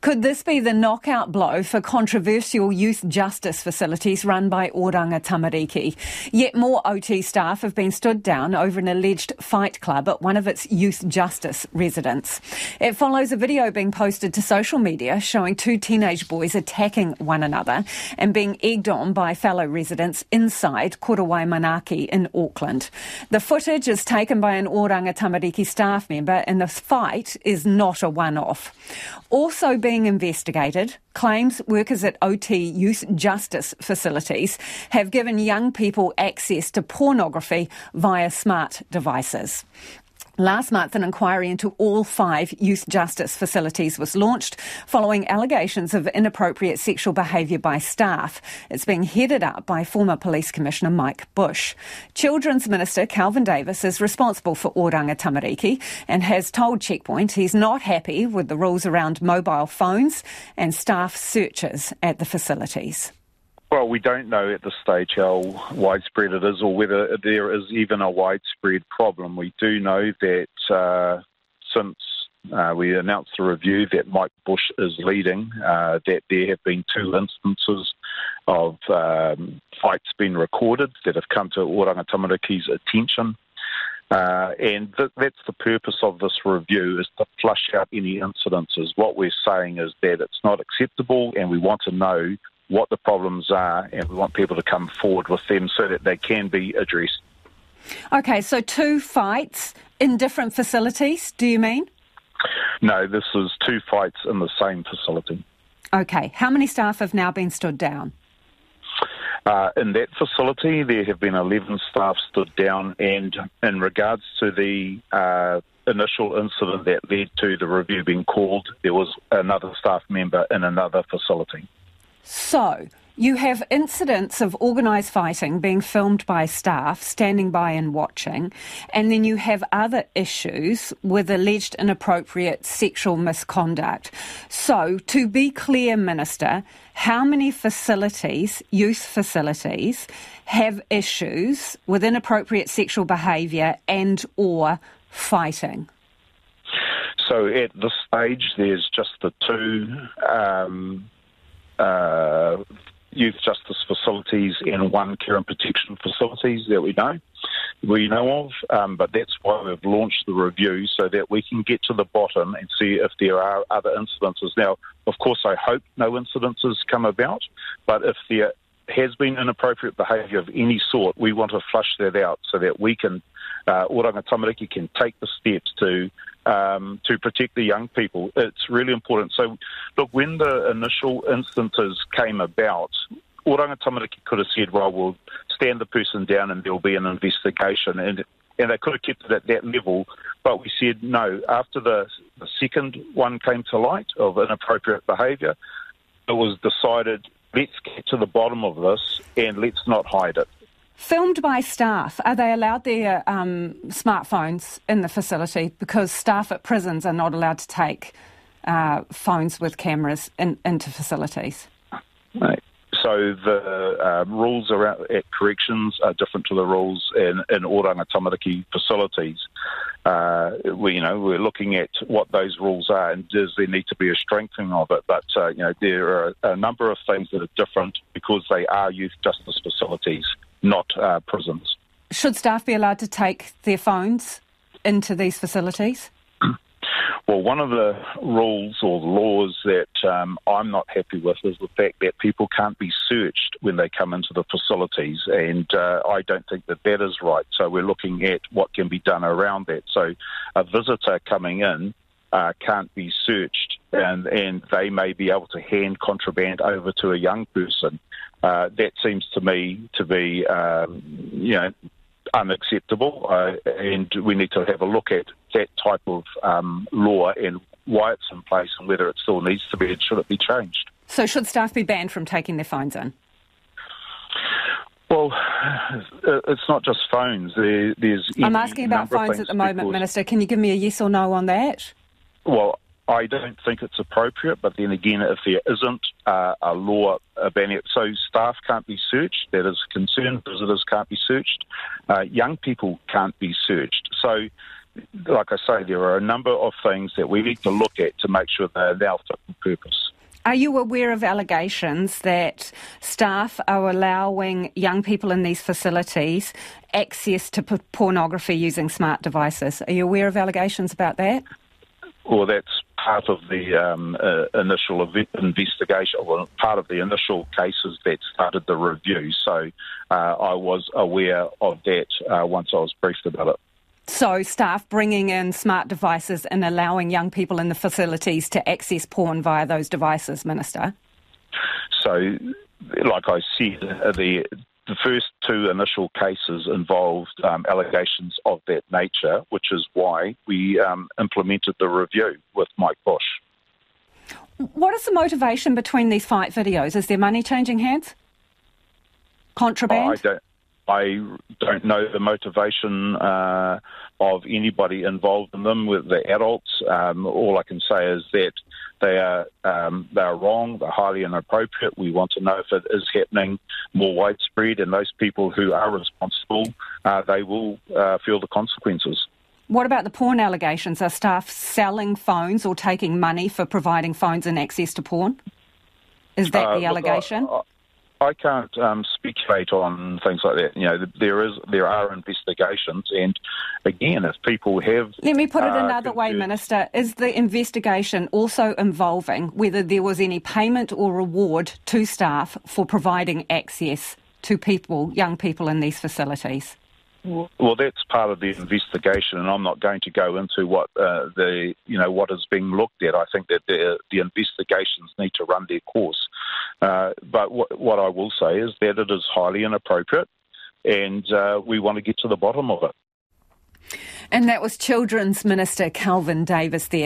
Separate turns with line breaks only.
Could this be the knockout blow for controversial youth justice facilities run by Oranga Tamariki? Yet more OT staff have been stood down over an alleged fight club at one of its youth justice residents. It follows a video being posted to social media showing two teenage boys attacking one another and being egged on by fellow residents inside Korowai Manaaki in Auckland. The footage is taken by an Oranga Tamariki staff member and the fight is not a one-off. Also being investigated, claims workers at OT youth justice facilities have given young people access to pornography via smart devices. Last month, an inquiry into all five youth justice facilities was launched following allegations of inappropriate sexual behaviour by staff. It's being headed up by former Police Commissioner Mike Bush. Children's Minister Kelvin Davis is responsible for Oranga Tamariki and has told Checkpoint he's not happy with the rules around mobile phones and staff searches at the facilities.
Well, we don't know at this stage how widespread it is or whether there is even a widespread problem. We do know that uh, since uh, we announced the review that Mike Bush is leading, uh, that there have been two instances of um, fights being recorded that have come to Oranga attention. Uh, and th- that's the purpose of this review is to flush out any incidences. What we're saying is that it's not acceptable and we want to know what the problems are, and we want people to come forward with them so that they can be addressed.
Okay, so two fights in different facilities, do you mean?
No, this is two fights in the same facility.
Okay, how many staff have now been stood down?
Uh, in that facility, there have been 11 staff stood down, and in regards to the uh, initial incident that led to the review being called, there was another staff member in another facility.
So, you have incidents of organised fighting being filmed by staff standing by and watching, and then you have other issues with alleged inappropriate sexual misconduct. So, to be clear, Minister, how many facilities, youth facilities, have issues with inappropriate sexual behaviour and or fighting?
So at this stage, there's just the two um, uh, youth justice facilities and one care and protection facilities that we know we know of. Um, but that's why we've launched the review so that we can get to the bottom and see if there are other incidences. Now, of course, I hope no incidences come about, but if there has been inappropriate behaviour of any sort, we want to flush that out so that we can, uh, Oranga Tamariki can take the steps to um, to protect the young people. It's really important. So, look, when the initial instances came about, Oranga Tamariki could have said, well, we'll stand the person down and there'll be an investigation. And, and they could have kept it at that level. But we said, no, after the, the second one came to light of inappropriate behaviour, it was decided, let's get to the bottom of this and let's not hide it.
Filmed by staff, are they allowed their um, smartphones in the facility? Because staff at prisons are not allowed to take uh, phones with cameras in, into facilities.
Right. So the uh, rules around at corrections are different to the rules in, in Oranga Tamariki facilities. Uh, we, you know, we're looking at what those rules are, and does there need to be a strengthening of it? But uh, you know, there are a number of things that are different because they are youth justice facilities not uh, prisons.
Should staff be allowed to take their phones into these facilities?
Well, one of the rules or laws that um, I'm not happy with is the fact that people can't be searched when they come into the facilities, and uh, I don't think that that is right. So we're looking at what can be done around that. So a visitor coming in uh, can't be searched, and, and they may be able to hand contraband over to a young person uh, that seems to me to be, um, you know, unacceptable, uh, and we need to have a look at that type of um, law and why it's in place and whether it still needs to be and should it be changed.
So, should staff be banned from taking their phones in?
Well, it's not just phones. There, there's
I'm asking about phones at the moment, Minister. Can you give me a yes or no on that?
Well, I don't think it's appropriate, but then again, if there isn't uh, a law banning it, so staff can't be searched, that is a concern, visitors can't be searched, uh, young people can't be searched. So like I say, there are a number of things that we need to look at to make sure they're now fit for purpose.
Are you aware of allegations that staff are allowing young people in these facilities access to p- pornography using smart devices? Are you aware of allegations about that?
Well, that's part of the um, uh, initial investigation, well, part of the initial cases that started the review. So uh, I was aware of that uh, once I was briefed about it.
So, staff bringing in smart devices and allowing young people in the facilities to access porn via those devices, Minister?
So, like I said, the the first two initial cases involved um, allegations of that nature, which is why we um, implemented the review with Mike Bush.
What is the motivation between these fight videos? Is there money changing hands? Contraband?
Oh, I don't. I don't know the motivation uh, of anybody involved in them with the adults. Um, all I can say is that they are um, they are wrong. They're highly inappropriate. We want to know if it is happening more widespread, and those people who are responsible, uh, they will uh, feel the consequences.
What about the porn allegations? Are staff selling phones or taking money for providing phones and access to porn? Is that uh, the allegation?
Look, I can't um, speculate on things like that. You know, there is there are investigations, and again, if people have,
let me put it uh, another way, Minister, is the investigation also involving whether there was any payment or reward to staff for providing access to people, young people in these facilities?
Well, that's part of the investigation, and I'm not going to go into what uh, the you know what is being looked at. I think that the, the investigations need to run their course. Uh, but w- what I will say is that it is highly inappropriate, and uh, we want to get to the bottom of it.
And that was Children's Minister Kelvin Davis there.